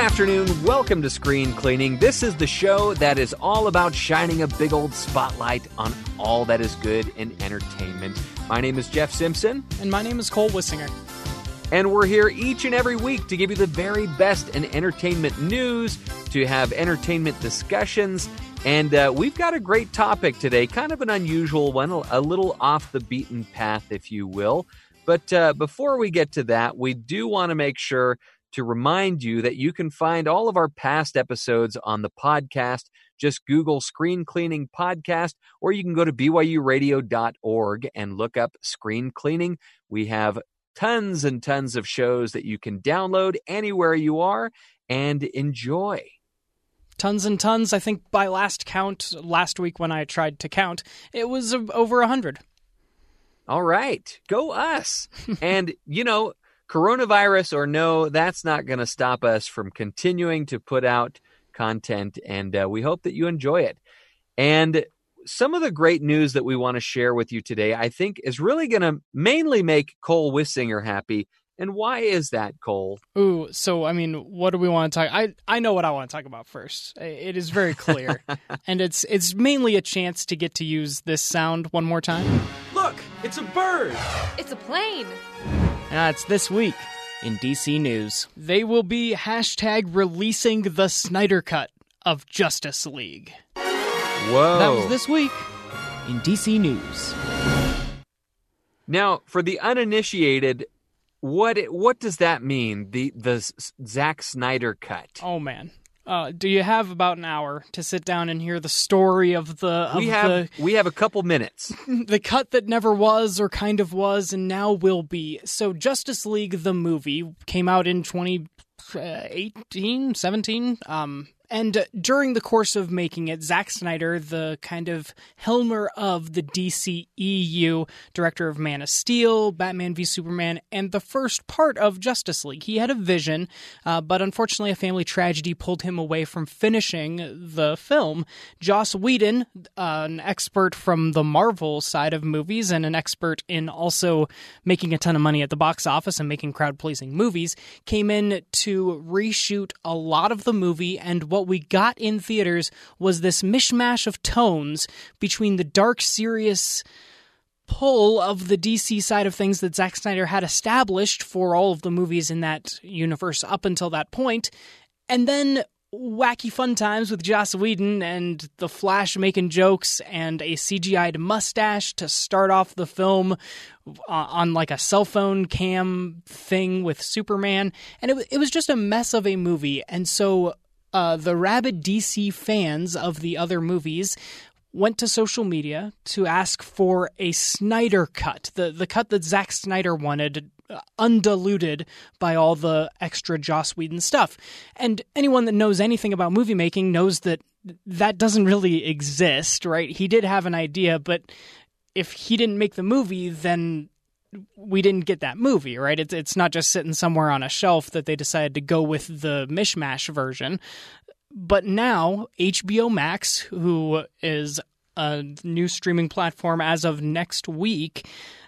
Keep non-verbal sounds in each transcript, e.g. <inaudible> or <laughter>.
afternoon. Welcome to Screen Cleaning. This is the show that is all about shining a big old spotlight on all that is good in entertainment. My name is Jeff Simpson. And my name is Cole Wissinger. And we're here each and every week to give you the very best in entertainment news, to have entertainment discussions. And uh, we've got a great topic today, kind of an unusual one, a little off the beaten path, if you will. But uh, before we get to that, we do want to make sure to remind you that you can find all of our past episodes on the podcast. Just Google Screen Cleaning Podcast, or you can go to BYURadio.org and look up Screen Cleaning. We have tons and tons of shows that you can download anywhere you are and enjoy. Tons and tons. I think by last count, last week when I tried to count, it was over a 100. All right. Go us. <laughs> and, you know, coronavirus or no, that's not going to stop us from continuing to put out content. And uh, we hope that you enjoy it. And some of the great news that we want to share with you today, I think, is really going to mainly make Cole Wissinger happy. And why is that, Cole? Ooh, so I mean, what do we want to talk? I I know what I want to talk about first. It is very clear, <laughs> and it's it's mainly a chance to get to use this sound one more time. Look, it's a bird. It's a plane. Yeah, it's this week in DC News. They will be hashtag releasing the Snyder Cut of Justice League. Whoa. That was this week in DC News. Now, for the uninitiated, what what does that mean? The the Zack Snyder cut. Oh man. Uh, do you have about an hour to sit down and hear the story of the? Of we have the, we have a couple minutes. <laughs> the cut that never was, or kind of was, and now will be. So, Justice League the movie came out in 2018, 17. Um, and during the course of making it, Zack Snyder, the kind of Helmer of the DCEU, director of Man of Steel, Batman v Superman, and the first part of Justice League, he had a vision, uh, but unfortunately, a family tragedy pulled him away from finishing the film. Joss Whedon, uh, an expert from the Marvel side of movies and an expert in also making a ton of money at the box office and making crowd pleasing movies, came in to reshoot a lot of the movie and what what we got in theaters was this mishmash of tones between the dark, serious pull of the DC side of things that Zack Snyder had established for all of the movies in that universe up until that point, and then wacky fun times with Joss Whedon and the Flash making jokes and a CGI'd mustache to start off the film uh, on like a cell phone cam thing with Superman, and it, it was just a mess of a movie. And so uh, the rabid DC fans of the other movies went to social media to ask for a Snyder cut, the the cut that Zack Snyder wanted, uh, undiluted by all the extra Joss Whedon stuff. And anyone that knows anything about movie making knows that that doesn't really exist, right? He did have an idea, but if he didn't make the movie, then we didn't get that movie, right? It's it's not just sitting somewhere on a shelf that they decided to go with the mishmash version. But now HBO Max, who is a new streaming platform as of next week,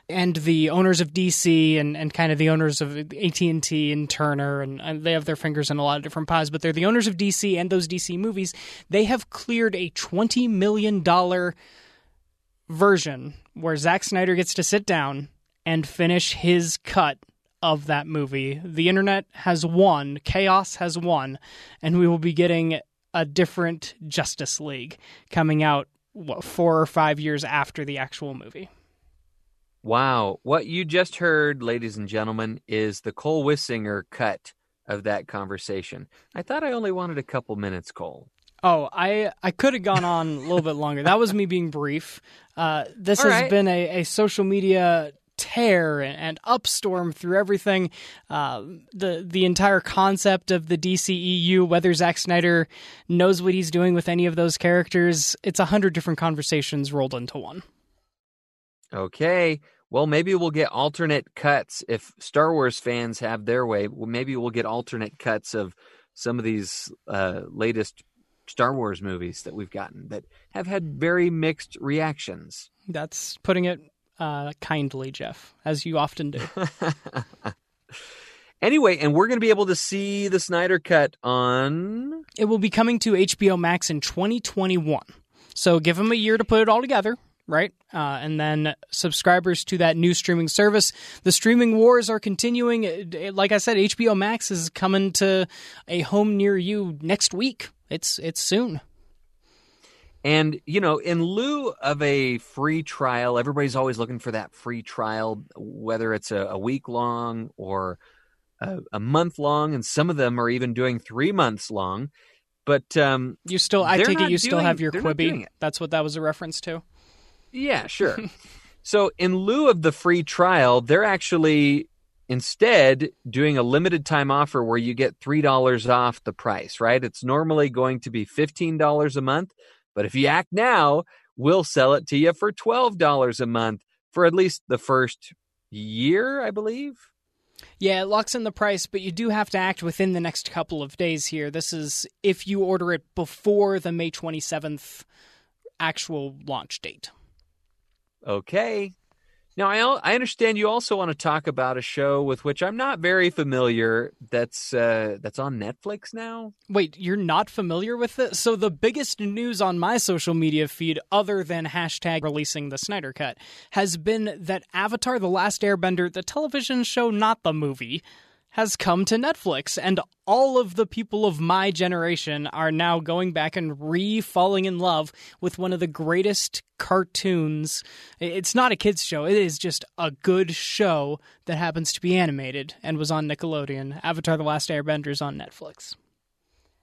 and the owners of DC and, and kind of the owners of AT and T and Turner and, and, they have their fingers in a lot of different pies, but they're the owners of DC and those DC movies. They have cleared a twenty million dollar version where Zack Snyder gets to sit down and finish his cut of that movie. The internet has won, chaos has won, and we will be getting a different Justice League coming out what, four or five years after the actual movie. Wow. What you just heard, ladies and gentlemen, is the Cole Wissinger cut of that conversation. I thought I only wanted a couple minutes, Cole. Oh, I I could have gone on a little bit longer. That was me being brief. Uh, this All has right. been a, a social media tear and, upstorm through everything. Uh, the the entire concept of the DCEU, whether Zack Snyder knows what he's doing with any of those characters, it's a hundred different conversations rolled into one. Okay. Well, maybe we'll get alternate cuts if Star Wars fans have their way. Maybe we'll get alternate cuts of some of these uh, latest Star Wars movies that we've gotten that have had very mixed reactions. That's putting it uh, kindly, Jeff, as you often do. <laughs> Anyway, and we're going to be able to see the Snyder Cut on. It will be coming to HBO Max in 2021. So give them a year to put it all together, right? Uh, and then subscribers to that new streaming service. The streaming wars are continuing. Like I said, HBO Max is coming to a home near you next week. It's it's soon. And, you know, in lieu of a free trial, everybody's always looking for that free trial, whether it's a, a week long or a, a, month long. And some of them are even doing three months long. But um, you still, I take it you still have your Quibi. That's what that was a reference to. Yeah, sure. <laughs> so, in lieu of the free trial, they're actually instead doing a limited time offer where you get $3 off the price, right? It's normally going to be $15 a month but if you act now, we'll sell it to you for $12 a month for at least the first year, I believe. Yeah, it locks in the price, but you do have to act within the next couple of days here. This is if you order it before the May 27th actual launch date. Okay. Now, I, I understand you also want to talk about a show with which I'm not very familiar. That's uh, that's on Netflix now. Wait, you're not familiar with it? So the biggest news on my social media feed, other than hashtag releasing the Snyder Cut, has been that Avatar: The Last Airbender, the television show, not the movie, has come to Netflix, and all of the people of my generation are now going back and re falling in love with one of the greatest cartoons. It's not a kids' show, it is just a good show that happens to be animated and was on Nickelodeon. Avatar The Last Airbender is on Netflix.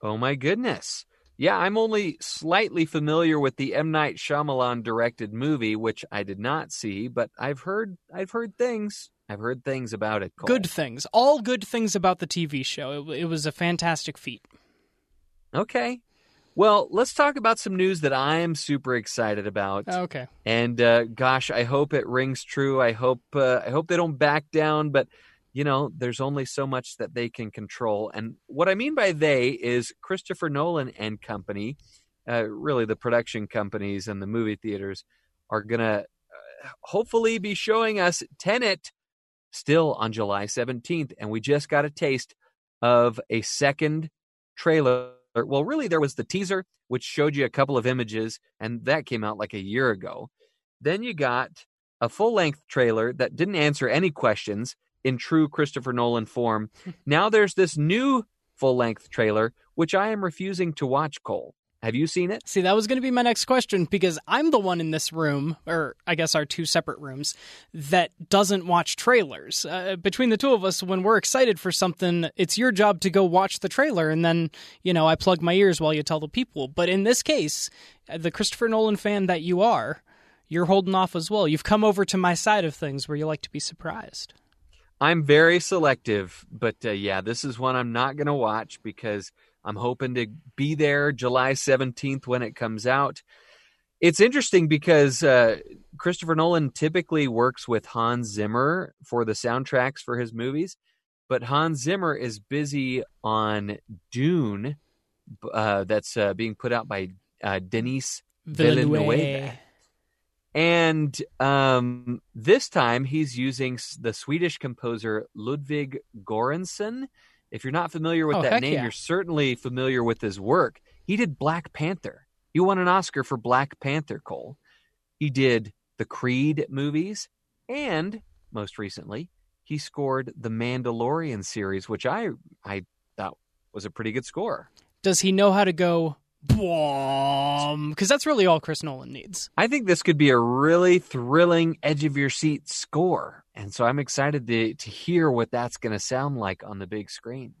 Oh my goodness. Yeah, I'm only slightly familiar with the M Night Shyamalan directed movie, which I did not see, but I've heard I've heard things. I've heard things about it. Cole. Good things. All good things about the TV show. It, it was a fantastic feat. Okay. Well, let's talk about some news that I am super excited about. Okay. And uh, gosh, I hope it rings true. I hope uh, I hope they don't back down. But you know, there's only so much that they can control. And what I mean by they is Christopher Nolan and company, uh, really the production companies and the movie theaters, are gonna uh, hopefully be showing us Tenet still on July 17th. And we just got a taste of a second trailer. Well, really, there was the teaser, which showed you a couple of images, and that came out like a year ago. Then you got a full length trailer that didn't answer any questions in true Christopher Nolan form. <laughs> now there's this new full length trailer, which I am refusing to watch, Cole. Have you seen it? See, that was going to be my next question because I'm the one in this room, or I guess our two separate rooms, that doesn't watch trailers. Uh, between the two of us, when we're excited for something, it's your job to go watch the trailer, and then, you know, I plug my ears while you tell the people. But in this case, uh, the Christopher Nolan fan that you are, you're holding off as well. You've come over to my side of things where you like to be surprised. I'm very selective, but uh, yeah, this is one I'm not going to watch because I'm hoping to be there July 17th when it comes out. It's interesting because uh, Christopher Nolan typically works with Hans Zimmer for the soundtracks for his movies, but Hans Zimmer is busy on Dune, uh, that's uh, being put out by uh, Denis Villeneuve. Villeneuve. And um, this time he's using the Swedish composer Ludwig Göransson if you're not familiar with oh, that name, yeah. you're certainly familiar with his work. He did Black Panther. He won an Oscar for Black Panther, Cole. He did the Creed movies, and most recently, he scored the Mandalorian series, which I I thought was a pretty good score. Does he know how to go because that's really all Chris Nolan needs. I think this could be a really thrilling, edge of your seat score, and so I'm excited to to hear what that's going to sound like on the big screen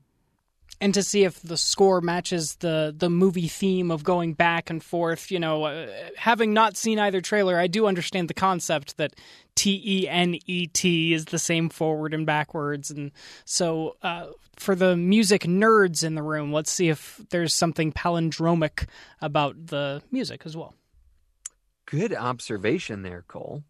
and to see if the score matches the the movie theme of going back and forth. You know, uh, having not seen either trailer, I do understand the concept that T E N E T is the same forward and backwards, and so uh, for the music nerds in the room, let's see if there's something palindromic about the music as well. Good observation there, Cole.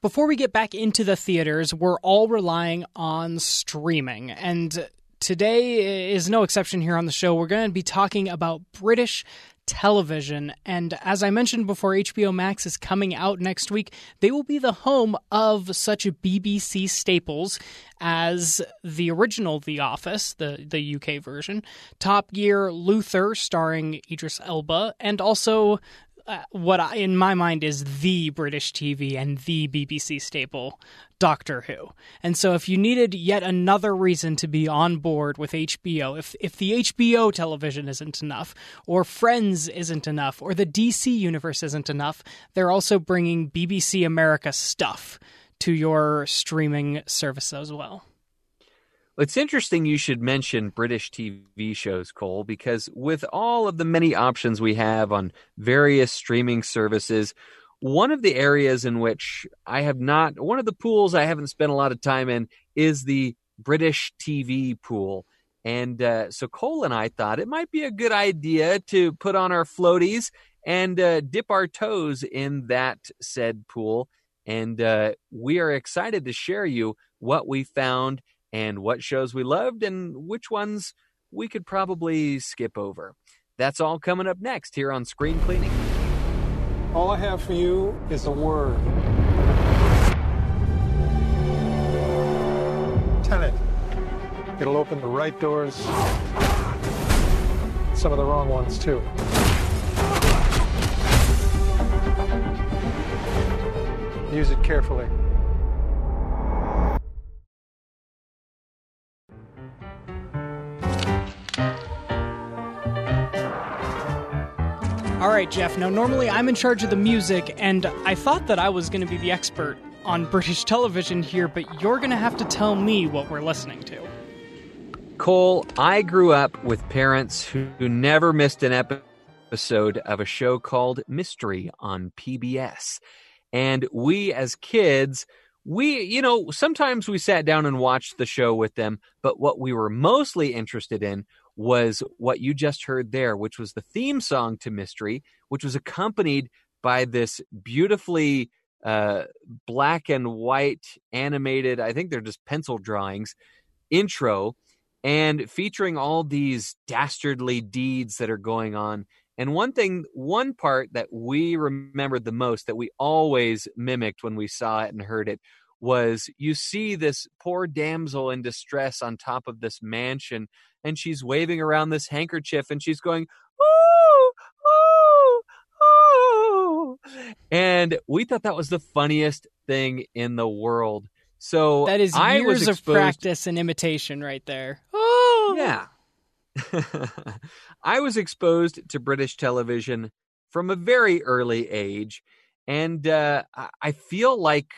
Before we get back into the theaters, we're all relying on streaming. And today is no exception here on the show. We're going to be talking about British television. And as I mentioned before, HBO Max is coming out next week. They will be the home of such BBC staples as the original The Office, the, the UK version, Top Gear, Luther, starring Idris Elba, and also uh, what I, in my mind is the British TV and the BBC staple, Doctor Who. And so, if you needed yet another reason to be on board with HBO, if if the HBO television isn't enough, or Friends isn't enough, or the DC universe isn't enough, they're also bringing BBC America stuff to your streaming service as well. It's interesting you should mention British TV shows, Cole, because with all of the many options we have on various streaming services, one of the areas in which I have not, one of the pools I haven't spent a lot of time in is the British TV pool. And uh, so Cole and I thought it might be a good idea to put on our floaties and uh, dip our toes in that said pool. And uh, we are excited to share you what we found and what shows we loved and which ones we could probably skip over. That's all coming up next here on Screen Cleaning. All I have for you is a word. Tell it. It'll open the right doors, some of the wrong ones, too. Use it carefully. Right, Jeff. Now, normally I'm in charge of the music, and I thought that I was going to be the expert on British television here, but you're going to have to tell me what we're listening to. Cole, I grew up with parents who never missed an episode of a show called Mystery on PBS. And we as kids, we, you know, sometimes we sat down and watched the show with them, but what we were mostly interested in was what you just heard there, which was the theme song to Mystery, which was accompanied by this beautifully uh, black and white animated, I think they're just pencil drawings, intro, and featuring all these dastardly deeds that are going on. And one thing, one part that we remembered the most that we always mimicked when we saw it and heard it was you see this poor damsel in distress on top of this mansion and she's waving around this handkerchief and she's going, oh, oh, oh. And we thought that was the funniest thing in the world. So that is I years was of practice and imitation right there. Oh, yeah. <laughs> I was exposed to British television from a very early age, and uh, I feel like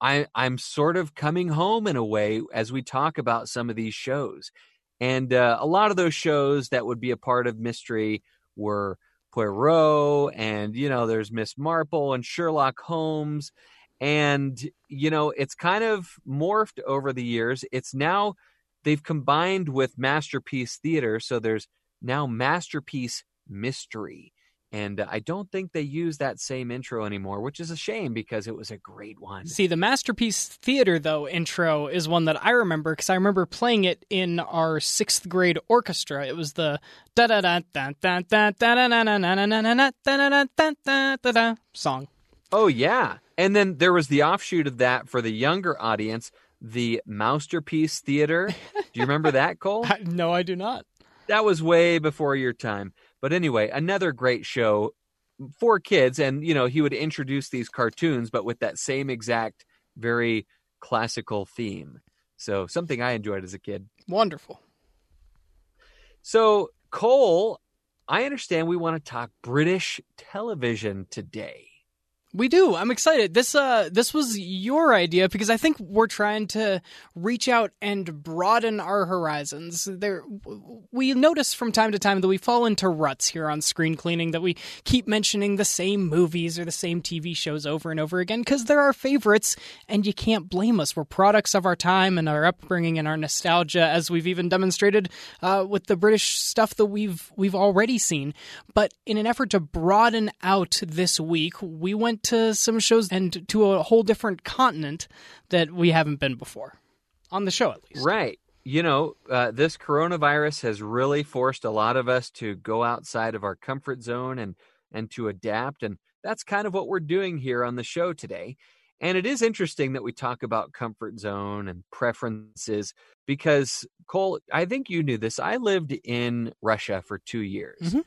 I, I'm sort of coming home in a way as we talk about some of these shows. And uh, a lot of those shows that would be a part of Mystery were Poirot, and, you know, there's Miss Marple and Sherlock Holmes. And, you know, it's kind of morphed over the years. It's now, they've combined with Masterpiece Theater. So there's now Masterpiece Mystery. And uh, I don't think they use that same intro anymore, which is a shame because it was a great one. See, the Masterpiece Theater, though, intro is one that I remember because I remember playing it in our sixth grade orchestra. It was the da da da da da da da da da da da da da da da da song. Oh, yeah. And then there was the offshoot of that for the younger audience, the Monsterpiece Theater. Do you remember that, Cole? no, I do not. That was way before your time. But anyway, another great show for kids. And, you know, he would introduce these cartoons, but with that same exact, very classical theme. So something I enjoyed as a kid. Wonderful. So, Cole, I understand we want to talk British television today. We do. I'm excited. This uh this was your idea because I think we're trying to reach out and broaden our horizons. There we notice from time to time that we fall into ruts here on screen cleaning that we keep mentioning the same movies or the same TV shows over and over again because they're our favorites and you can't blame us. We're products of our time and our upbringing and our nostalgia as we've even demonstrated uh, with the British stuff that we've we've already seen. But in an effort to broaden out this week, we went to some shows and to a whole different continent that we haven't been before on the show at least. Right. you know, uh, this coronavirus has really forced a lot of us to go outside of our comfort zone and and to adapt, and that's kind of what we're doing here on the show today. And it is interesting that we talk about comfort zone and preferences because Cole, I think you knew this. I lived in Russia for two years. Mhm.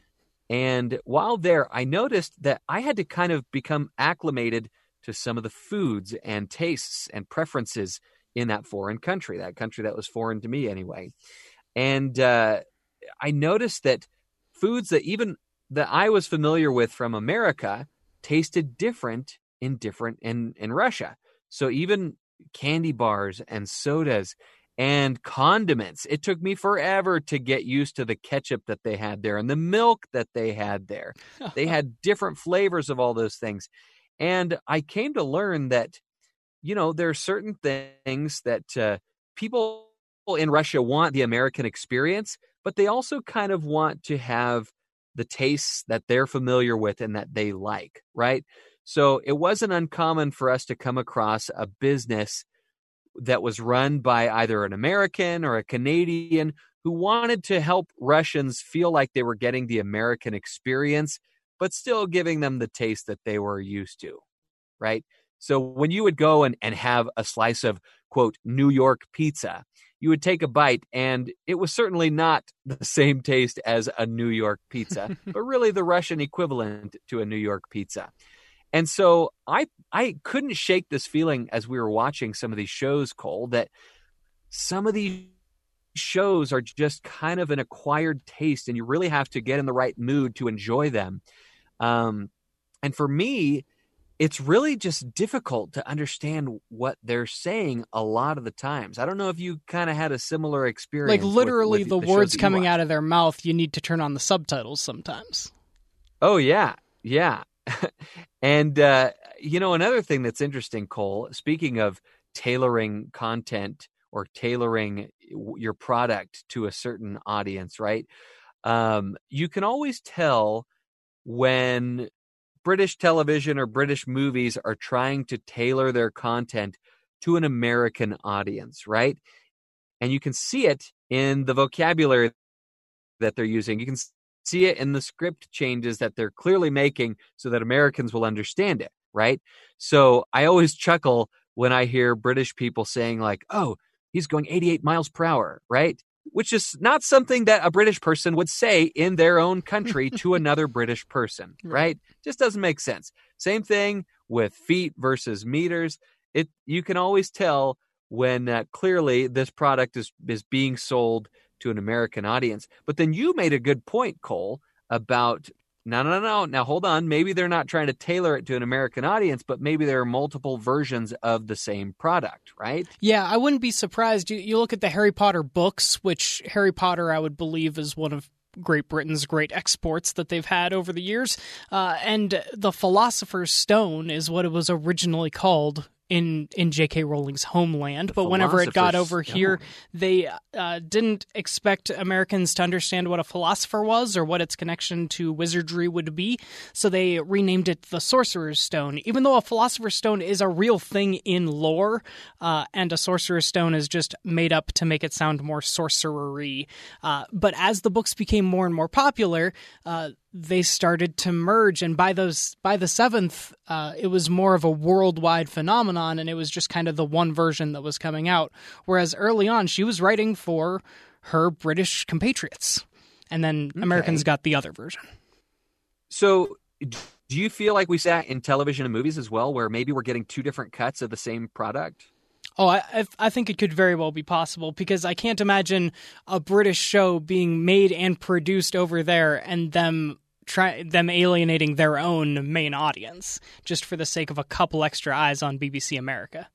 And while there, I noticed that I had to kind of become acclimated to some of the foods and tastes and preferences in that foreign country, that country that was foreign to me anyway. And uh, I noticed that foods that even that I was familiar with from America tasted different in different in in Russia. So even candy bars and sodas and condiments. It took me forever to get used to the ketchup that they had there and the milk that they had there. They <laughs> had different flavors of all those things. And I came to learn that, you know, there are certain things that uh, people in Russia want the American experience, but they also kind of want to have the tastes that they're familiar with and that they like, right? So it wasn't uncommon for us to come across a business that was run by either an American or a Canadian who wanted to help Russians feel like they were getting the American experience, but still giving them the taste that they were used to, right? So when you would go and, and have a slice of, quote, New York pizza, you would take a bite, and it was certainly not <laughs> the same taste as a New York pizza, <laughs> but really the Russian equivalent to a New York pizza. And so I I couldn't shake this feeling as we were watching some of these shows, Cole, that some of these shows are just kind of an acquired taste, and you really have to get in the right mood to enjoy them. Um, and for me, it's really just difficult to understand what they're saying a lot of the times. I don't know if you kind of had a similar experience. Like literally with the, shows words coming out of their mouth, you need to turn on the subtitles sometimes. Oh yeah, yeah. <laughs> and uh, you know another thing that's interesting, Cole. Speaking of tailoring content or tailoring your product to a certain audience, right? Um, you can always tell when British television or British movies are trying to tailor their content to an American audience, right? And you can see it in the vocabulary that they're using. You can see it in the script changes that they're clearly making so that Americans will understand it, right? So I always chuckle when I hear British people saying, like, oh, he's going 88 miles per hour, right? Which is not something that a British person would say in their own country to <laughs> another British person, Right. Just doesn't make sense. Same thing with feet versus meters. It you can always tell when uh, clearly this product is is being sold to an American audience. But then you made a good point, Cole, about no, no, no. No. Now hold on. Maybe they're not trying to tailor it to an American audience, but maybe there are multiple versions of the same product, right? Yeah, I wouldn't be surprised. You, you look at the Harry Potter books, which Harry Potter, I would believe, is one of Great Britain's great exports that they've had over the years. Uh, and the Philosopher's Stone is what it was originally called in in J.K. Rowling's homeland. but whenever it got over here, they uh, didn't expect Americans to understand what a philosopher was or what its connection to wizardry would be, so they renamed it the Sorcerer's Stone. Even though a Philosopher's Stone is a real thing in lore, uh, and a Sorcerer's Stone is just made up to make it sound more sorcerery. Uh, but as the books became more and more popular, uh, they started to merge. And by those by the seventh uh, it was more of a worldwide phenomenon and it was just kind of the one version that was coming out. Whereas early on she was writing for her british compatriots. And then americans got the other version. So, do you feel like we sat in television and movies as well, where maybe we're getting two different cuts of the same product? Oh, I, I I think it could very well be possible because I can't imagine a British show being made and produced over there and them try them alienating their own main audience just for the sake of a couple extra eyes on BBC America.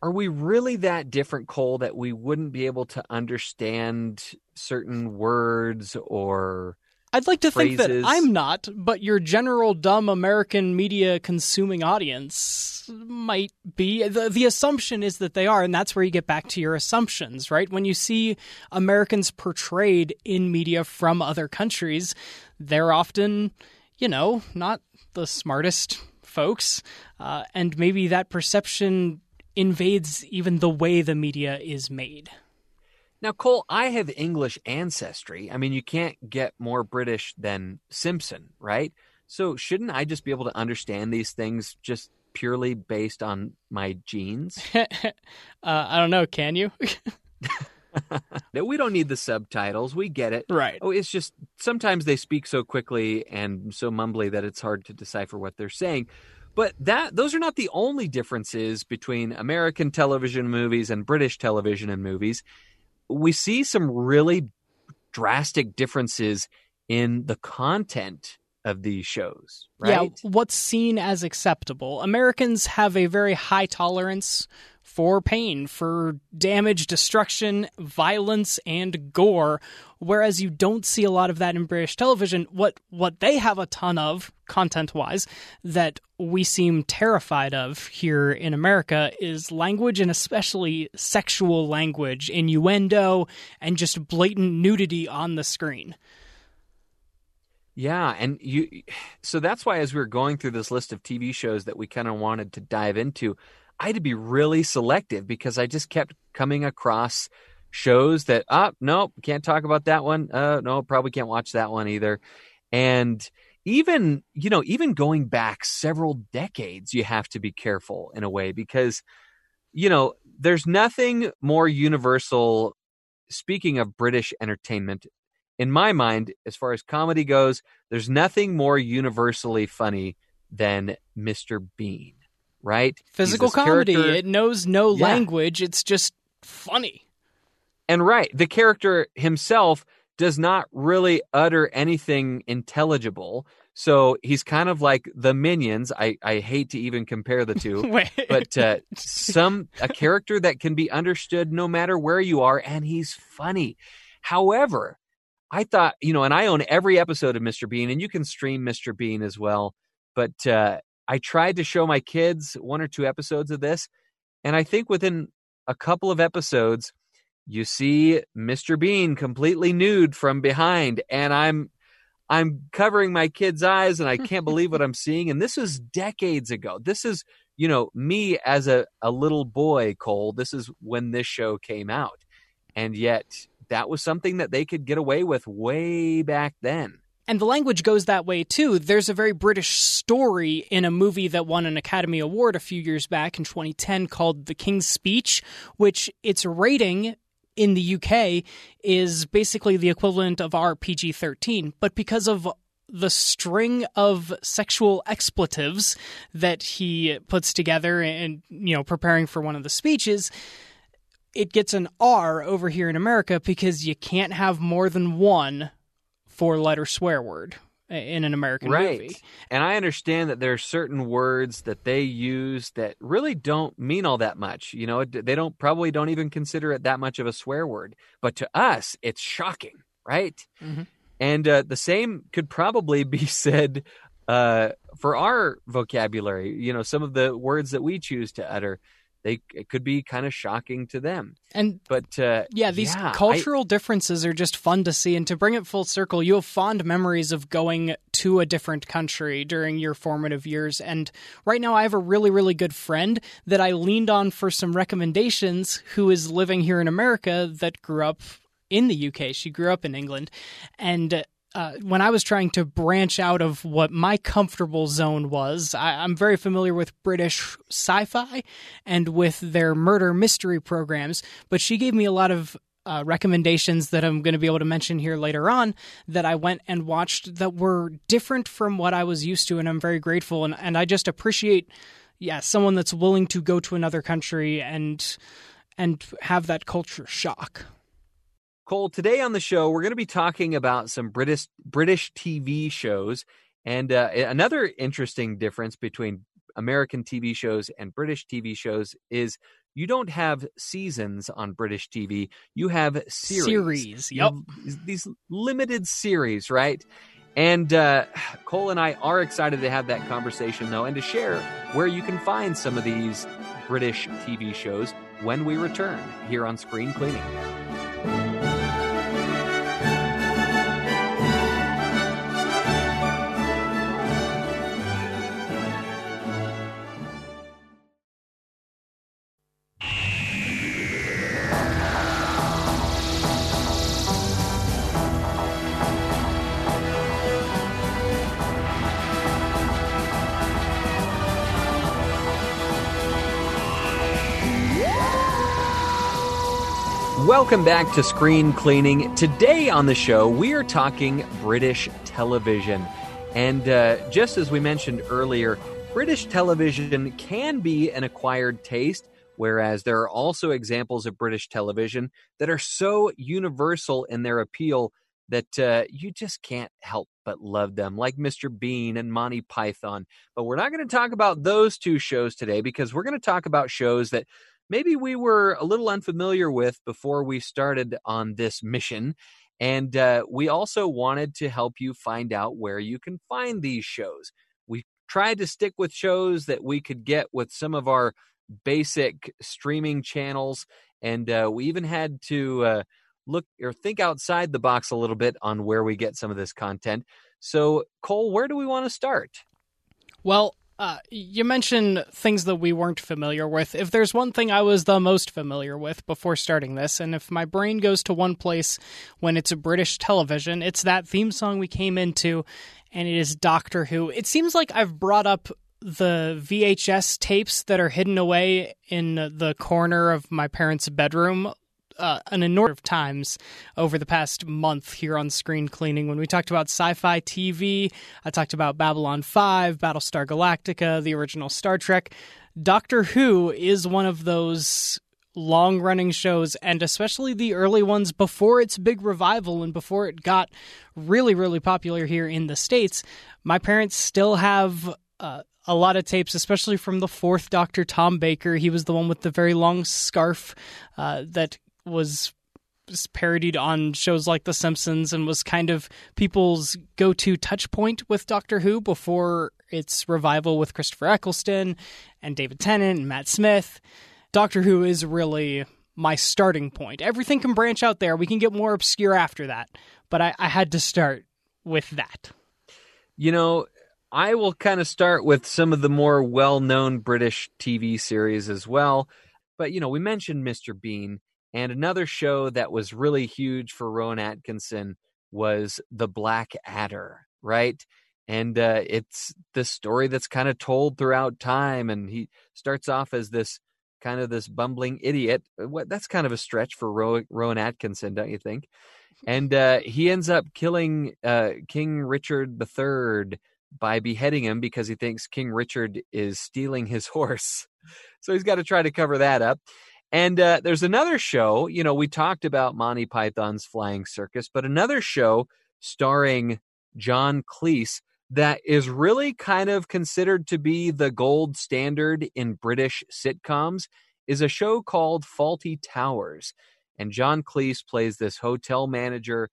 Are we really that different, Cole, that we wouldn't be able to understand certain words or I'd like to think that I'm not, but your general dumb American media consuming audience might be. The, the assumption is that they are, and that's where you get back to your assumptions, right? When you see Americans portrayed in media from other countries, they're often, you know, not the smartest folks, uh, and maybe that perception invades even the way the media is made. Now, Cole, I have English ancestry. I mean, you can't get more British than Simpson, right? So, shouldn't I just be able to understand these things just purely based on my genes? <laughs> uh, I don't know. Can you? <laughs> we don't need the subtitles. We get it. Right. Oh, it's just sometimes they speak so quickly and so mumbly that it's hard to decipher what they're saying. But that those are not the only differences between American television movies and British television and movies. We see some really drastic differences in the content of these shows, right? Yeah, what's seen as acceptable. Americans have a very high tolerance for pain, for damage, destruction, violence, and gore. Whereas you don't see a lot of that in British television. What what they have a ton of, content wise, that we seem terrified of here in America is language and especially sexual language, innuendo, and just blatant nudity on the screen. Yeah, and you so that's why as we were going through this list of TV shows that we kind of wanted to dive into, I had to be really selective because I just kept coming across shows that ah no can't talk about that one. Uh no probably can't watch that one either. And even you know even going back several decades you have to be careful in a way because you know there's nothing more universal speaking of british entertainment in my mind as far as comedy goes there's nothing more universally funny than mr bean right? Physical comedy. Character. It knows no yeah. language. It's just funny. And right, the character himself does not really utter anything intelligible. So he's kind of like the minions. I, I hate to even compare the two, <laughs> but uh, <laughs> some a character that can be understood no matter where you are, and he's funny. However, I thought you know, and I own every episode of Mr. Bean, and you can stream Mr. Bean as well. But uh, I tried to show my kids one or two episodes of this, and I think within a couple of episodes, you see Mr. Bean completely nude from behind, and I'm I'm covering my kids' eyes, and I <laughs> can't believe what I'm seeing. And this was decades ago. This is you know me as a a little boy, Cole. This is when this show came out, and yet that was something that they could get away with way back then. And the language goes that way too. There's a very British story in a movie that won an Academy Award a few years back in 2010 called The King's Speech, which its rating in the UK is basically the equivalent of our PG 13. But because of the string of sexual expletives that he puts together and, you know, preparing for one of the speeches, it gets an R over here in America because you can't have more than one four letter swear word in an American right. movie. And I understand that there are certain words that they use that really don't mean all that much. You know, they don't probably don't even consider it that much of a swear word. But to us, it's shocking, right? Mm-hmm. And uh, the same could probably be <laughs> said uh, for our vocabulary. You know, some of the words that we choose to utter they it could be kind of shocking to them. And but uh, yeah, these yeah, cultural I, differences are just fun to see. And to bring it full circle, you have fond memories of going to a different country during your formative years. And right now, I have a really really good friend that I leaned on for some recommendations, who is living here in America that grew up in the UK. She grew up in England, and uh, when I was trying to branch out of what my comfortable zone was, I, am very familiar with British sci fi and with their murder mystery programs, but she gave me a lot of uh, recommendations that I'm going to be able to mention here later on that I went and watched that were different from what I was used to, and I'm very grateful. And, and I just appreciate, yeah, someone that's willing to go to another country and and have that culture shock. Cole, today on the show, we're going to be talking about some British British TV shows, and uh, another interesting difference between American TV shows and British TV shows is you don't have seasons on British TV. You have series. Series, yep. These limited series, right? And uh, Cole and I are excited to have that conversation, though, and to share where you can find some of these British TV shows when we return here on Screen Cleaning. Welcome back to Screen Cleaning. Today on the show, we are talking British television. And uh, just as we mentioned earlier, British television can be an acquired taste, whereas there are also examples of British television that are so universal in their appeal that uh, you just can't help but love them, like Mr. Bean and Monty Python. But we're not going to talk about those two shows today because we're going to talk about shows that maybe we were a little unfamiliar with before we started on this mission. And uh, we also wanted to help you find out where you can find these shows. We tried to stick with shows that we could get with some of our basic streaming channels. And uh, we even had to uh, look or think outside the box a little bit on where we get some of this content. So, Cole, where do we want to start? Well, uh, you mentioned things that we weren't familiar with. If there's one thing I was the most familiar with before starting this, and if my brain goes to one place when it's a British television, it's that theme song we came into, and it is Doctor Who. It seems like I've brought up the VHS tapes that are hidden away in the corner of my parents' bedroom uh, an enormous times over the past month here on Screen Cleaning. When we talked about sci fi TV, I talked about Babylon 5, Battlestar Galactica, the original Star Trek. Doctor Who is one of those long running shows, and especially the early ones before its big revival and before it got really, really popular here in the States. My parents still have. Uh, a lot of tapes, especially from the fourth Doctor, Tom Baker. He was the one with the very long scarf uh, that was parodied on shows like The Simpsons and was kind of people's go to touch point with Doctor Who before its revival with Christopher Eccleston and David Tennant and Matt Smith. Doctor Who is really my starting point. Everything can branch out there. We can get more obscure after that, but I, I had to start with that. You know, I will kind of start with some of the more well known British TV series as well. But, you know, we mentioned Mr. Bean and another show that was really huge for Rowan Atkinson was The Black Adder, right? And uh, it's the story that's kind of told throughout time. And he starts off as this kind of this bumbling idiot. Uh, what that's kind of a stretch for Ro- Rowan Atkinson, don't you think? And uh, he ends up killing uh, King Richard III by beheading him because he thinks King Richard is stealing his <laughs> horse. So he's got to try to cover that up. And uh, there's another show, you know, we talked about Monty Python's Flying Circus, but another show starring John Cleese that is really kind of considered to be the gold standard in British sitcoms is a show called Fawlty Towers. And John Cleese plays this hotel manager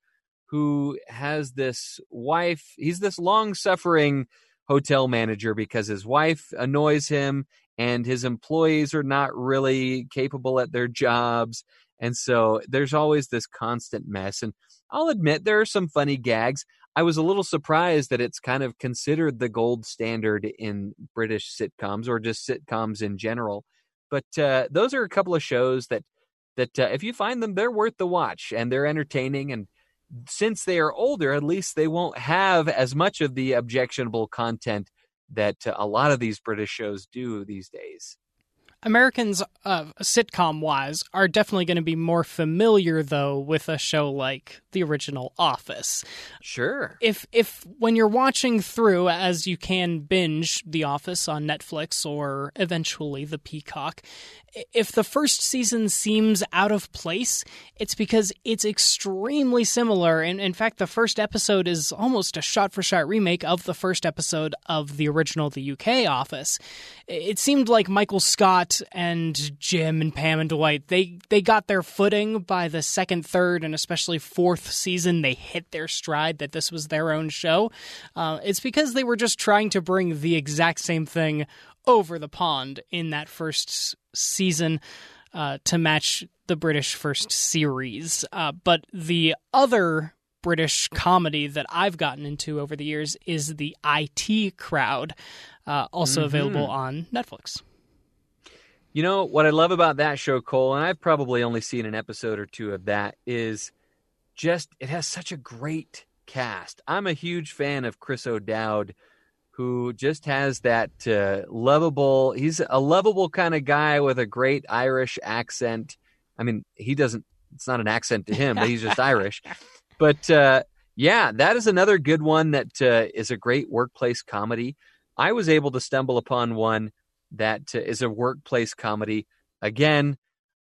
who has this wife. He's this long suffering hotel manager because his wife annoys him and his employees are not really capable at their jobs. And so there's always this constant mess. And I'll admit there are some funny gags. I was a little surprised that it's kind of considered the gold standard in British sitcoms or just sitcoms in general. But uh, those are a couple of shows that that uh, if you find them, they're worth the watch and they're entertaining. And since they are older, at least they won't have as much of the objectionable content that uh, a lot of these British shows do these days. Americans, uh, sitcom wise, are definitely going to be more familiar though with a show like the original Office. Sure. If if when you're watching through, as you can binge The Office on Netflix or eventually the Peacock, if the first season seems out of place, it's because it's extremely similar. And in fact, the first episode is almost a shot for shot remake of the first episode of the original The UK Office. It seemed like Michael Scott and Jim and Pam and Dwight, they, they got their footing by the second, third, and especially fourth season. They hit their stride that this was their own show. Uh, it's because they were just trying to bring the exact same thing over the pond in that first season uh, to match the British first series. Uh, but the other British comedy that I've gotten into over the years is the IT Crowd, uh, also mm-hmm. available on Netflix. You know what I love about that show, Cole, and I've probably only seen an episode or two of that, is just it has such a great cast. I'm a huge fan of Chris O'Dowd who just has that uh, lovable he's a lovable kind of guy with a great irish accent i mean he doesn't it's not an accent to him, but he's just Irish. <laughs> But uh, yeah, that is another good one that uh, is a great workplace comedy. I was able to stumble upon one that uh, is a workplace comedy. Again,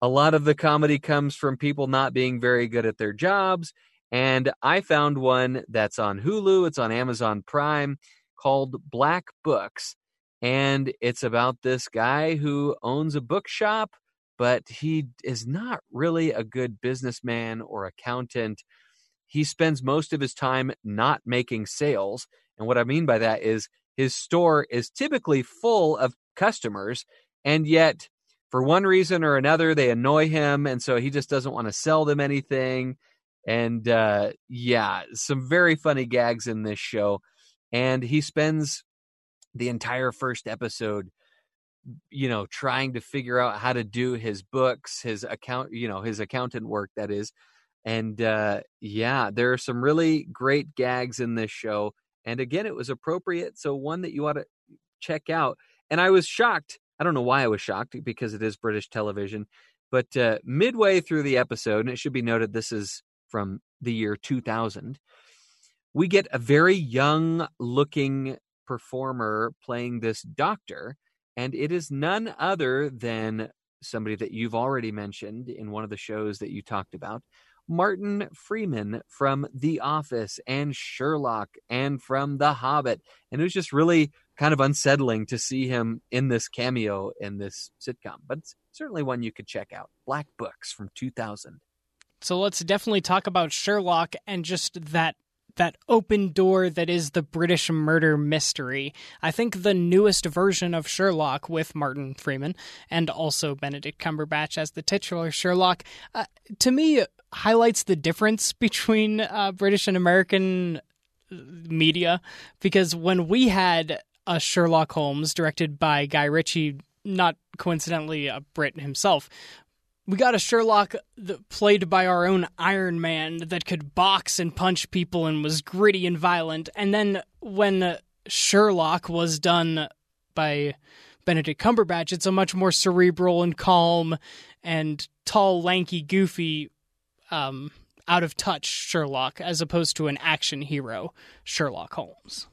a lot of the comedy comes from people not being very good at their jobs. And I found one that's on Hulu, it's on Amazon Prime called Black Books. And it's about this guy who owns a bookshop, but he is not really a good businessman or accountant. He spends most of his time not making sales. And what I mean by that is his store is typically full of customers, and yet for one reason or another they annoy him and so he just doesn't want to sell them anything and uh yeah some very funny gags in this show and he spends the entire first episode you know trying to figure out how to do his books his account you know his accountant work that is. And uh yeah there are some really great gags in this show. And again it was appropriate so one that you ought to check out. And i was shocked. I don't know why I was shocked because it is British television. But uh, midway through the episode, and it should be noted this is from the year 2000, we get a very young looking performer playing this doctor. And it is none other than somebody that you've already mentioned in one of the shows that you talked about. Martin Freeman from The Office and Sherlock and from The Hobbit. And it was just really kind of unsettling to see him in this cameo in this sitcom, but it's certainly one you could check out. Black Books from 2000. So let's definitely talk about Sherlock and just that that open door that is the British murder mystery. I think the newest version of Sherlock with Martin Freeman and also Benedict Cumberbatch as the titular Sherlock, uh, to me, highlights the difference <laughs> between uh, British and American uh, media because when we had a Sherlock Holmes directed by Guy Ritchie, not coincidentally a Brit himself. We got a Sherlock played by our own Iron Man that could box and punch people and was gritty and violent. And then when Sherlock was done by Benedict Cumberbatch, it's a much more cerebral and calm and tall, lanky, goofy, um, out of touch Sherlock as opposed to an action hero Sherlock Holmes.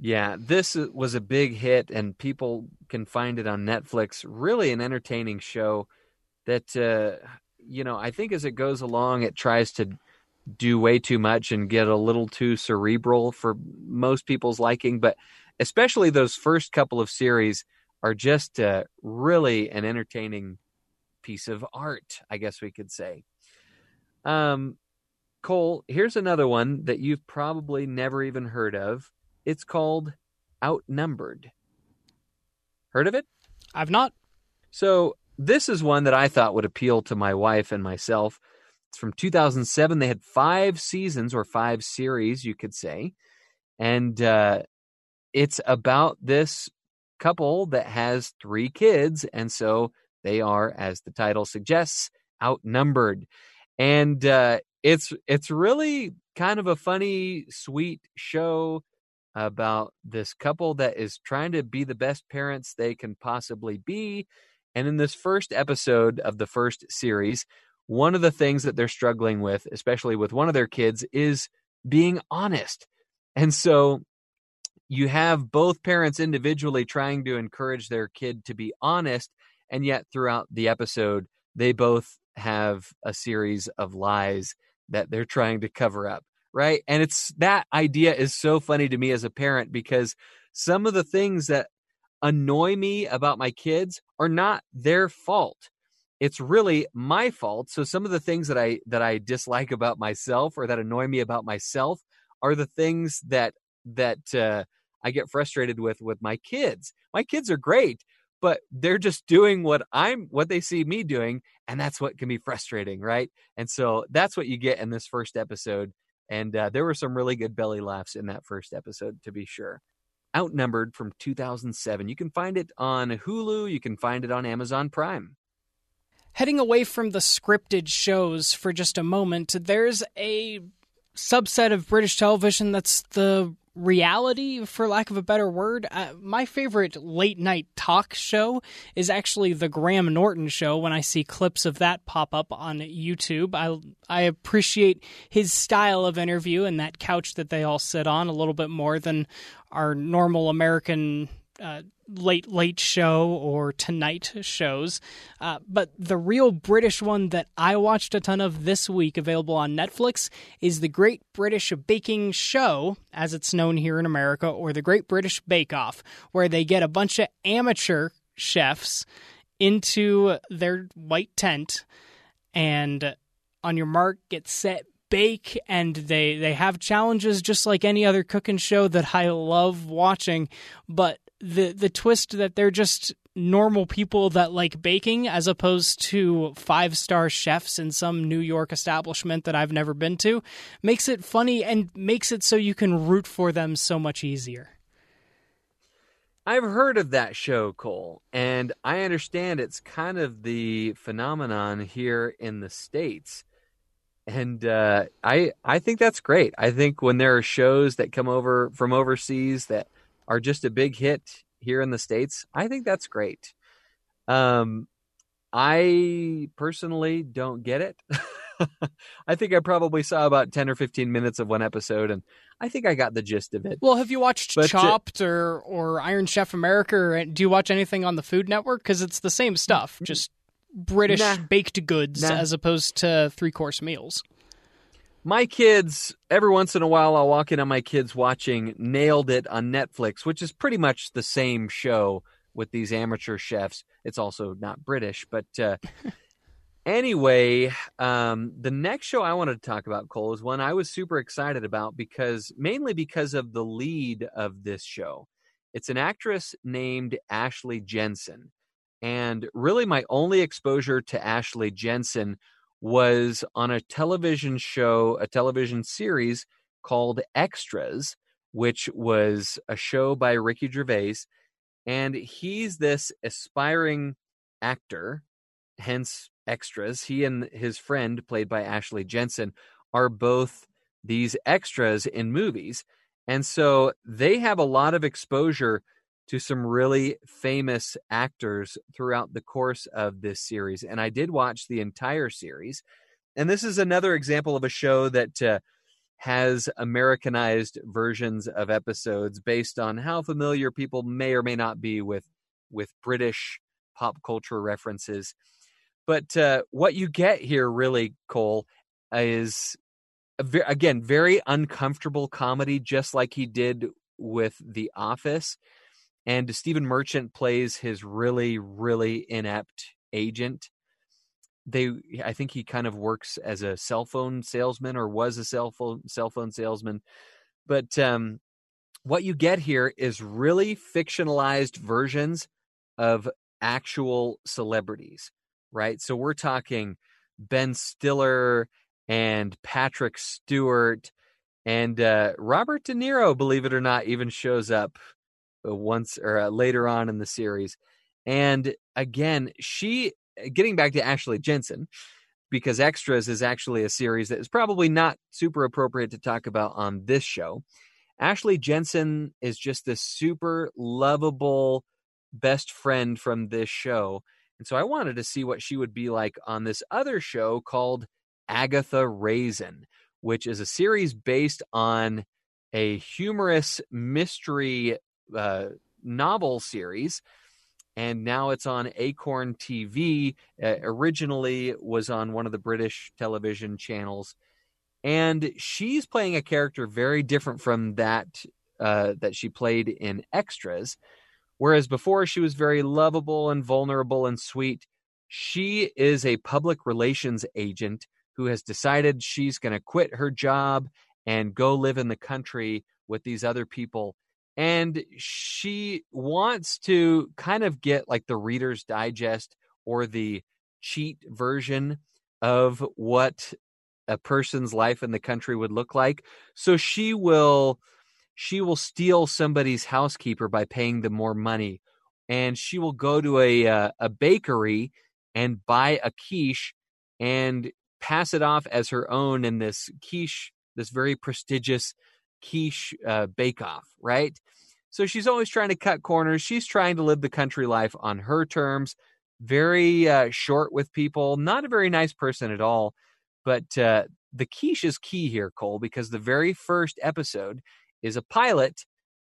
Yeah, this was a big hit, and people can find it on Netflix. Really, an entertaining show that, uh, you know, I think as it goes along, it tries to do way too much and get a little too cerebral for most people's liking. But especially those first couple of series are just uh, really an entertaining piece of art, I guess we could say. Um, Cole, here's another one that you've probably never even heard of. It's called Outnumbered. Heard of it? I've not. So, this is one that I thought would appeal to my wife and myself. It's from 2007. They had five seasons or five series, you could say. And uh, it's about this couple that has three kids. And so they are, as the title suggests, outnumbered. And uh, it's it's really kind of a funny, sweet show about this couple that is trying to be the best parents they can possibly be. And in this first episode of the first series, one of the things that they're struggling with, especially with one of their kids, is being honest. And so you have both parents individually trying to encourage their kid to be honest. And yet, throughout the episode, they both have a series of lies that they're trying to cover up right? And it's that idea is so funny to me as a parent because some of the things that annoy me about my kids are not their fault. It's really my fault. So some of the things that I that I dislike about myself or that annoy me about myself are the things that that uh, I get frustrated with with my kids. My kids are great, but they're just doing what I'm what they see me doing and that's what can be frustrating, right? And so that's what you get in this first episode and uh, there were some really good belly laughs in that first episode, to be sure. Outnumbered from 2007. You can find it on Hulu, you can find it on Amazon Prime. Heading away from the scripted shows for just a moment, there's a subset of British television that's the reality, for lack of a better word. Uh, my favorite late night talk show is actually the Graham Norton show. When I see clips of that pop up on YouTube, I I appreciate his style of interview and that couch that they all sit on a little bit more than our normal American uh, late late show or tonight shows. Uh, but the real british one that i watched a ton of this week available on netflix is the great british baking show as it's known here in america or the great british bake off where they get a bunch of amateur chefs into their white tent and on your mark get set bake and they they have challenges just like any other cooking show that I love watching but the the twist that they're just normal people that like baking as opposed to five star chefs in some New York establishment that I've never been to makes it funny and makes it so you can root for them so much easier. I've heard of that show, Cole, and I understand it's kind of the phenomenon here in the states. And uh, I I think that's great. I think when there are shows that come over from overseas that are just a big hit here in the states, I think that's great. Um, I personally don't get it. <laughs> I think I probably saw about 10 or 15 minutes of one episode and I think I got the gist of it. Well, have you watched but Chopped or or Iron Chef America or do you watch anything on the Food Network cuz it's the same stuff, just British nah. baked goods nah. as opposed to three-course meals my kids every once in a while i'll walk in on my kids watching nailed it on netflix which is pretty much the same show with these amateur chefs. It's also not british but uh, <laughs> anyway um, the next show i wanted to talk about cole is one i was super excited about because mainly because of the lead of this show. It's an actress named ashley jensen and really my only exposure to ashley jensen was on a television show, a television series called Extras, which was a show by Ricky Gervais. And he's this aspiring actor, hence Extras. He and his friend, played by Ashley Jensen, are both these extras in movies. And so they have a lot of exposure to some really famous actors throughout the course of this series. And I did watch the entire series. And this is another example of a show that uh, has Americanized versions of episodes based on how familiar people may or may not be with with British pop culture references. But uh, what you get here, really, Cole, is ve- again very uncomfortable comedy, just like he did with The Office and Stephen Merchant plays his really really inept agent. They i think he kind of works as a cell phone salesman or was a cell phone cell phone salesman. But um, what you get here is really fictionalized versions of actual celebrities right? So we're talking ben stiller and patrick stewart and uh, robert de niro believe it or not even shows up once or uh, later on in the series. And again, she getting back to Ashley Jensen because Extras is actually a series that is probably not super appropriate to talk about on this show. Ashley Jensen is just this super lovable best friend from this show. And so I wanted to see what she would be like on this other show called Agatha Raisin, which is a series based on a humorous mystery uh, novel series and now it's on Acorn TV. Uh, originally was on one of the British television channels, and she's playing a character very different from that uh, that she played in Extras. Whereas before she was very lovable and vulnerable and sweet, she is a public relations agent who has decided she's going to quit her job and go live in the country with these other people and she wants to kind of get like the reader's digest or the cheat version of what a person's life in the country would look like. So she will she will steal somebody's housekeeper by paying them more money and she will go to a uh, a bakery and buy a quiche and pass it off as her own in this quiche this very prestigious quiche uh, bake off, right? So she's always trying to cut corners. She's trying to live the country life on her terms. Very uh, short with people, not a very nice person at all. But uh, the quiche is key here, Cole, because the very first episode is a pilot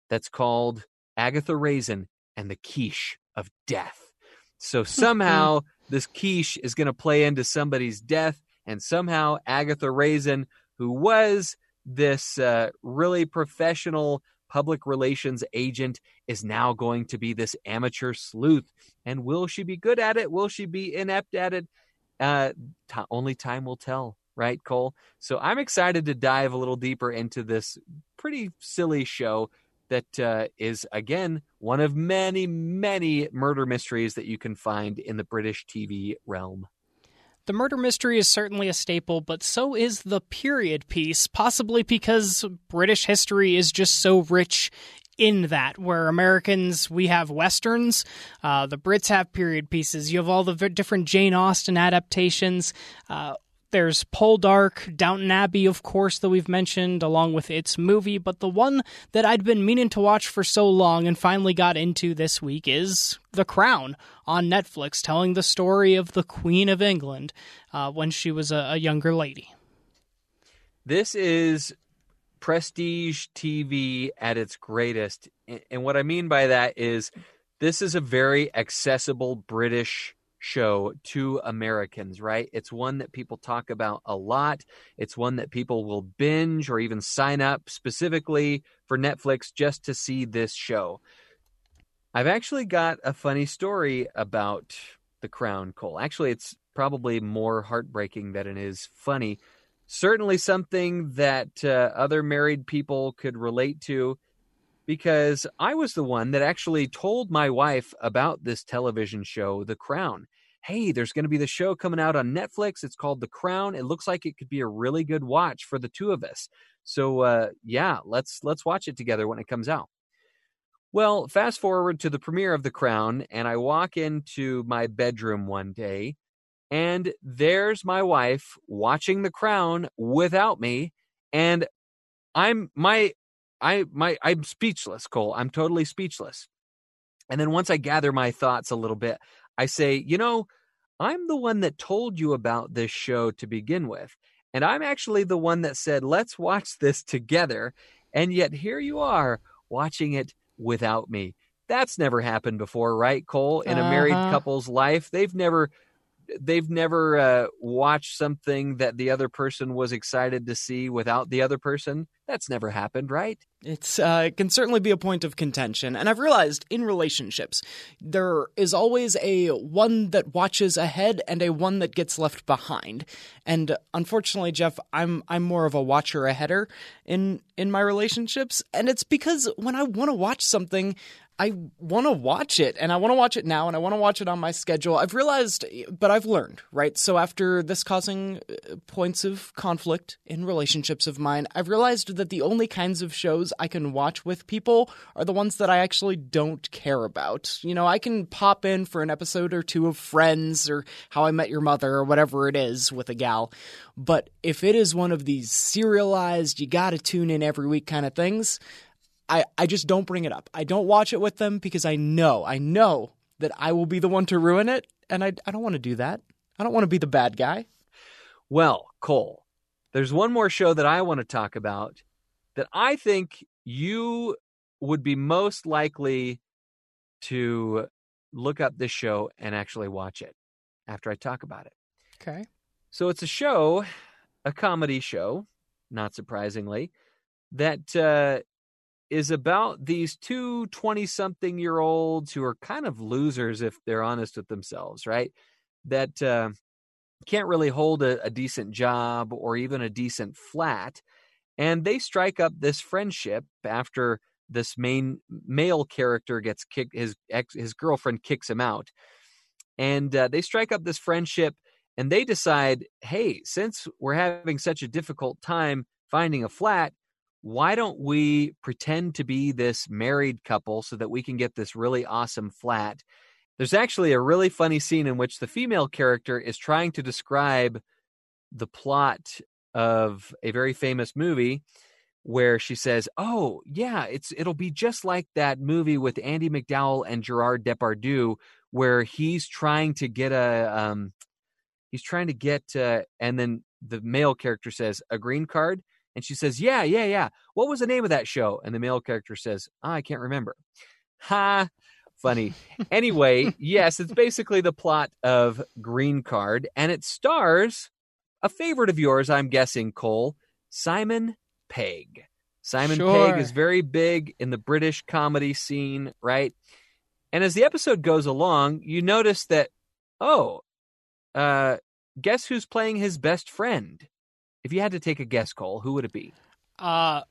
that's called Agatha Raisin and the Quiche of Death. So <laughs> somehow this quiche is going to play into somebody's death, and somehow Agatha Raisin, who was this uh, really professional public relations agent, is now going to be this amateur sleuth. And will she be good at it? Will she be inept at it? Uh, t- only time will tell, right, Cole? So I'm excited to dive a little deeper into this pretty silly show that uh, is again one of many, many murder mysteries that you can find in the British TV realm. The murder mystery is certainly a staple, but so is the period piece, possibly because British history is just so rich in that, where Americans, we have westerns, uh, the Brits have period pieces. You have all the different Jane Austen adaptations. Uh, there's Poldark, Downton Abbey, of course, that we've mentioned, along with its movie. But the one that I'd been meaning to watch for so long and finally got into this week is The Crown on Netflix, telling the story of the Queen of England uh, when she was a, a younger lady. This is prestige TV at its greatest. And what I mean by that is this is a very accessible British show to Americans, right? It's one that people talk about a lot. It's one that people will binge or even sign up specifically for Netflix just to see this show. I've actually got a funny story about The Crown, Cole. Actually, it's probably more heartbreaking than it is funny. Certainly something that uh, other married people could relate to because I was the one that actually told my wife about this television show, The Crown. Hey, there's going to be the show coming out on Netflix. It's called The Crown. It looks like it could be a really good watch for the two of us. So, uh, yeah, let's let's watch it together when it comes out. Well, fast forward to the premiere of The Crown, and I walk into my bedroom one day, and there's my wife watching The Crown without me, and I'm my I my I'm speechless, Cole. I'm totally speechless. And then once I gather my thoughts a little bit, I say, you know, I'm the one that told you about this show to begin with. And I'm actually the one that said, let's watch this together. And yet here you are watching it without me. That's never happened before, right, Cole? In a married uh-huh. couple's life, they've never they've never uh, watched something that the other person was excited to see without the other person. That's never happened, right? It's uh, it can certainly be a point of contention, and I've realized in relationships there is always a one that watches ahead and a one that gets left behind. And unfortunately, Jeff, I'm I'm more of a watcher aheader in in my relationships, and it's because when I want to watch something, I want to watch it and I want to watch it now and I want to watch it on my schedule. I've realized, but I've learned, right? So after this causing uh, points of conflict in relationships of mine, I've realized that the only kinds of shows I can watch with people are the ones that I actually don't care about. You know, I can pop in for an episode or two of Friends or How I Met Your Mother or whatever it is with a gal. But if it is one of these serialized, you got to tune in every week kind of things, I, I just don't bring it up. I don't watch it with them because I know, I know that I will be the one to ruin it. And I, I don't want to do that. I don't want to be the bad guy. Well, Cole, there's one more show that I want to talk about that I think you would be most likely to look up this show and actually watch it after I talk about it. Okay. So it's a show, a comedy show, not surprisingly, that uh, is about these two 20 something year olds who are kind of losers if they're honest with themselves, right? That uh, can't really hold a, a decent job or even a decent flat. And they strike up this friendship after this main male character gets kicked, his ex, his girlfriend kicks him out. And uh, they strike up this friendship and they decide, hey, since we're having such a difficult time finding a flat, why don't we pretend to be this married couple so that we can get this really awesome flat? There's actually a really funny scene in which the female character is trying to describe the plot of a very famous movie where she says, "Oh, yeah, it's it'll be just like that movie with Andie MacDowell and Gerard Depardieu where he's trying to get a um he's trying to get uh, and then the male character says, "A green card?" And she says, "Yeah, yeah, yeah. What was the name of that show?" And the male character says, oh, "I can't remember." Ha, funny. anyway, <laughs> yes, it's basically the plot of Green Card and it stars a favorite of yours, I'm guessing, Cole, Simon Pegg. Simon Sure. Pegg is very big in the British comedy scene, right? And as the episode goes along, you notice that, oh, uh, guess who's playing his best friend? If you had to take a guess, Cole, who would it be? Uh,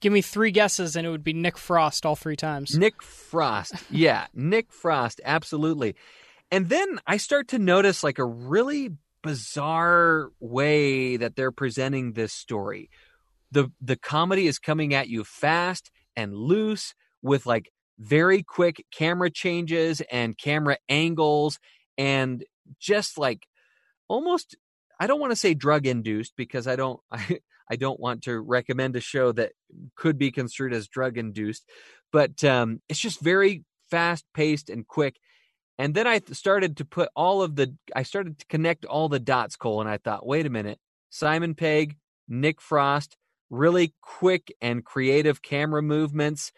give me three guesses, and it would be Nick Frost all three times. Nick Frost. <laughs> Yeah, Nick Frost, absolutely. And then I start to notice like a really bizarre way that they're presenting this story. The the comedy is coming at you fast and loose with like very quick camera changes and camera angles and just like almost I don't want to say drug induced because I don't <laughs> I, I don't want to recommend a show that could be construed as drug induced, but um, it's just very fast paced and quick. And then I started to put all of the I started to connect all the dots, Cole, and I thought, wait a minute, Simon Pegg, Nick Frost, really quick and creative camera movements.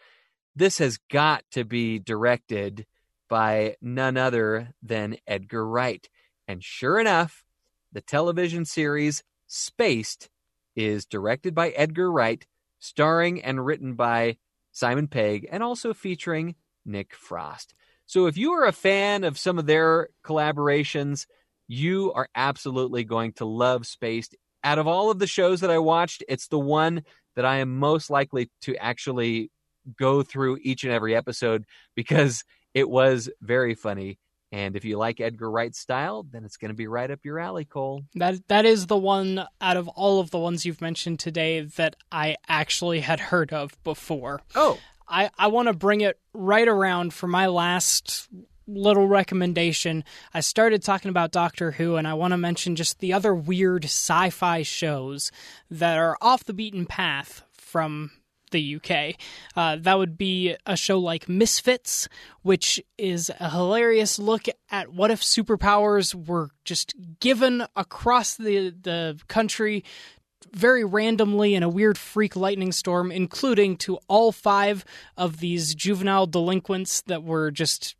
This has got to be directed by none other than Edgar Wright. And sure enough, the television series Spaced is directed by Edgar Wright, starring and written by Simon Pegg, and also featuring Nick Frost. So if you are a fan of some of their collaborations, you are absolutely going to love Spaced. Out of all of the shows that I watched, it's the one that I am most likely to actually go through each and every episode because it was very funny. And if you like Edgar Wright's style, then it's going to be right up your alley, Cole. That that is the one out of all of the ones you've mentioned today that I actually had heard of before. Oh, I, I want to bring it right around for my last little recommendation. I started talking about Doctor Who, and I want to mention just the other weird sci fi shows that are off the beaten path from the UK. Uh, that would be a show like Misfits, which is a hilarious look at what if superpowers were just given across the, the country very randomly in a weird freak lightning storm, including to all five of these juvenile delinquents that were just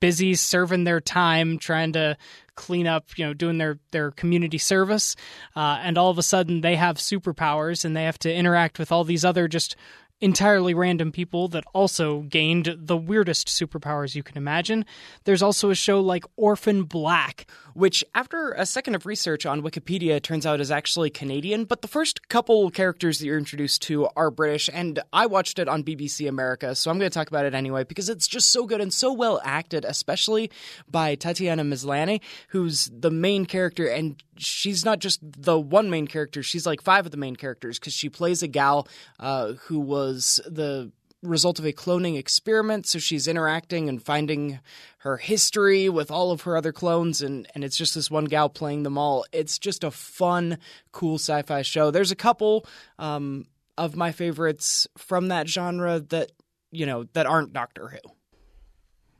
busy serving their time, trying to clean up, you know, doing their, their community service. Uh, and all of a sudden they have superpowers and they have to interact with all these other just entirely random people that also gained the weirdest superpowers you can imagine. There's also a show like Orphan Black, which, after a second of research on Wikipedia, turns out is actually Canadian. But the first couple characters that you're introduced to are British, and I watched it on BBC America, so I'm going to talk about it anyway because it's just so good and so well acted, especially by Tatiana Maslany, who's the main character, and she's not just the one main character; she's like five of the main characters because she plays a gal uh, who was the result of a cloning experiment. So she's interacting and finding her history with all of her other clones, and, and it's just this one gal playing them all. It's just a fun, cool sci fi show. There's a couple um, of my favorites from that genre that, you know, that aren't Doctor Who.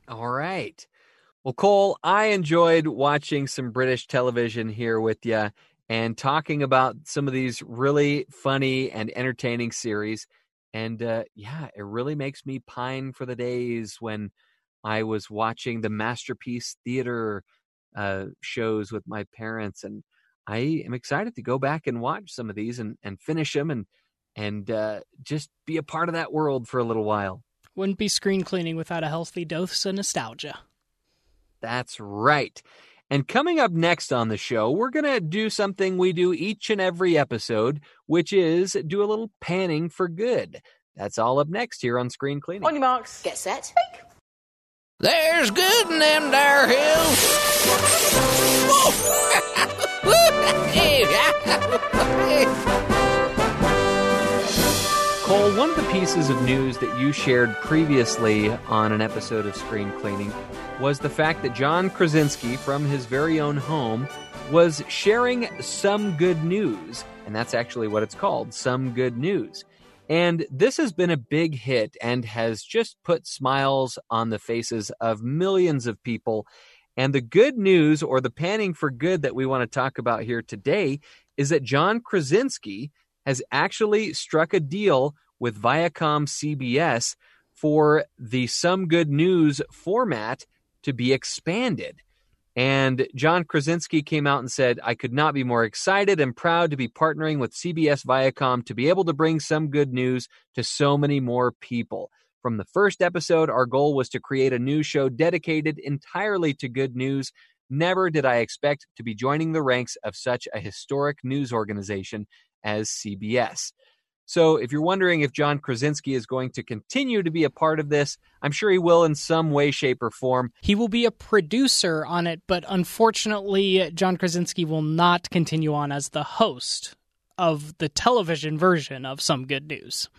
All right. Well, Cole, I enjoyed watching some British television here with you and talking about some of these really funny and entertaining series. And uh, yeah, it really makes me pine for the days when I was watching the Masterpiece Theater uh, shows with my parents. And I am excited to go back and watch some of these and, and finish them and, and uh, just be a part of that world for a little while. Wouldn't be screen cleaning without a healthy dose of nostalgia. That's right. And coming up next on the show, we're going to do something we do each and every episode, which is do a little panning for good. That's all up next here on Screen Cleaning. On your marks. Get set. Make. There's good in them there hills. <laughs> <laughs> Cole, one of the pieces of news that you shared previously on an episode of Screen Cleaning was the fact that John Krasinski, from his very own home, was sharing some good news. And that's actually what it's called some good news. And this has been a big hit and has just put smiles on the faces of millions of people. And the good news, or the panning for good that we want to talk about here today, is that John Krasinski has actually struck a deal with Viacom CBS for the Some Good News format to be expanded. And John Krasinski came out and said, I could not be more excited and proud to be partnering with CBS Viacom to be able to bring some good news to so many more people. From the first episode, our goal was to create a new show dedicated entirely to good news. Never did I expect to be joining the ranks of such a historic news organization as CBS. So, if you're wondering if John Krasinski is going to continue to be a part of this, I'm sure he will in some way, shape, or form. He will be a producer on it, but unfortunately, John Krasinski will not continue on as the host of the television version of Some Good News.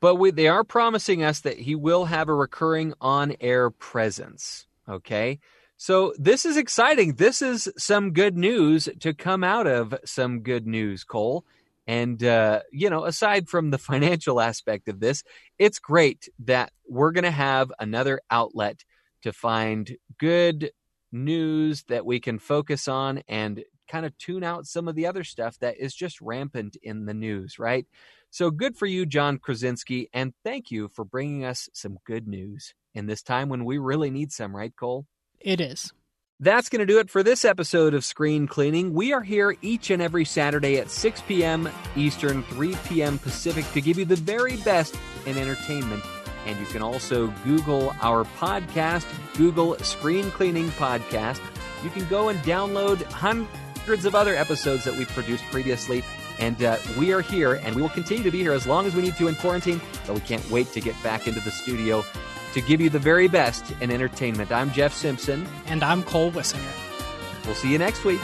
But we, they are promising us that he will have a recurring on air presence. Okay. So this is exciting. This is some good news to come out of some good news, Cole. And, uh, you know, aside from the <laughs> financial aspect of this, it's great that we're going to have another outlet to find good news that we can focus on and kind of tune out some of the other stuff that is just rampant in the news, right? So good for you, John Krasinski, and thank you for bringing us some good news in this time when we really need some, right, Cole? It is. That's going to do it for this episode of Screen Cleaning. We are here each and every Saturday at 6 p.m. Eastern, 3 p.m. Pacific to give you the very best in entertainment. And you can also Google our podcast, Google Screen Cleaning Podcast. You can go and download hundreds of other episodes that we've produced previously. And uh, we are here, and we will continue to be here as long as we need to in quarantine. But we can't wait to get back into the studio to give you the very best in entertainment. I'm Jeff Simpson. And I'm Cole Wissinger. We'll see you next week.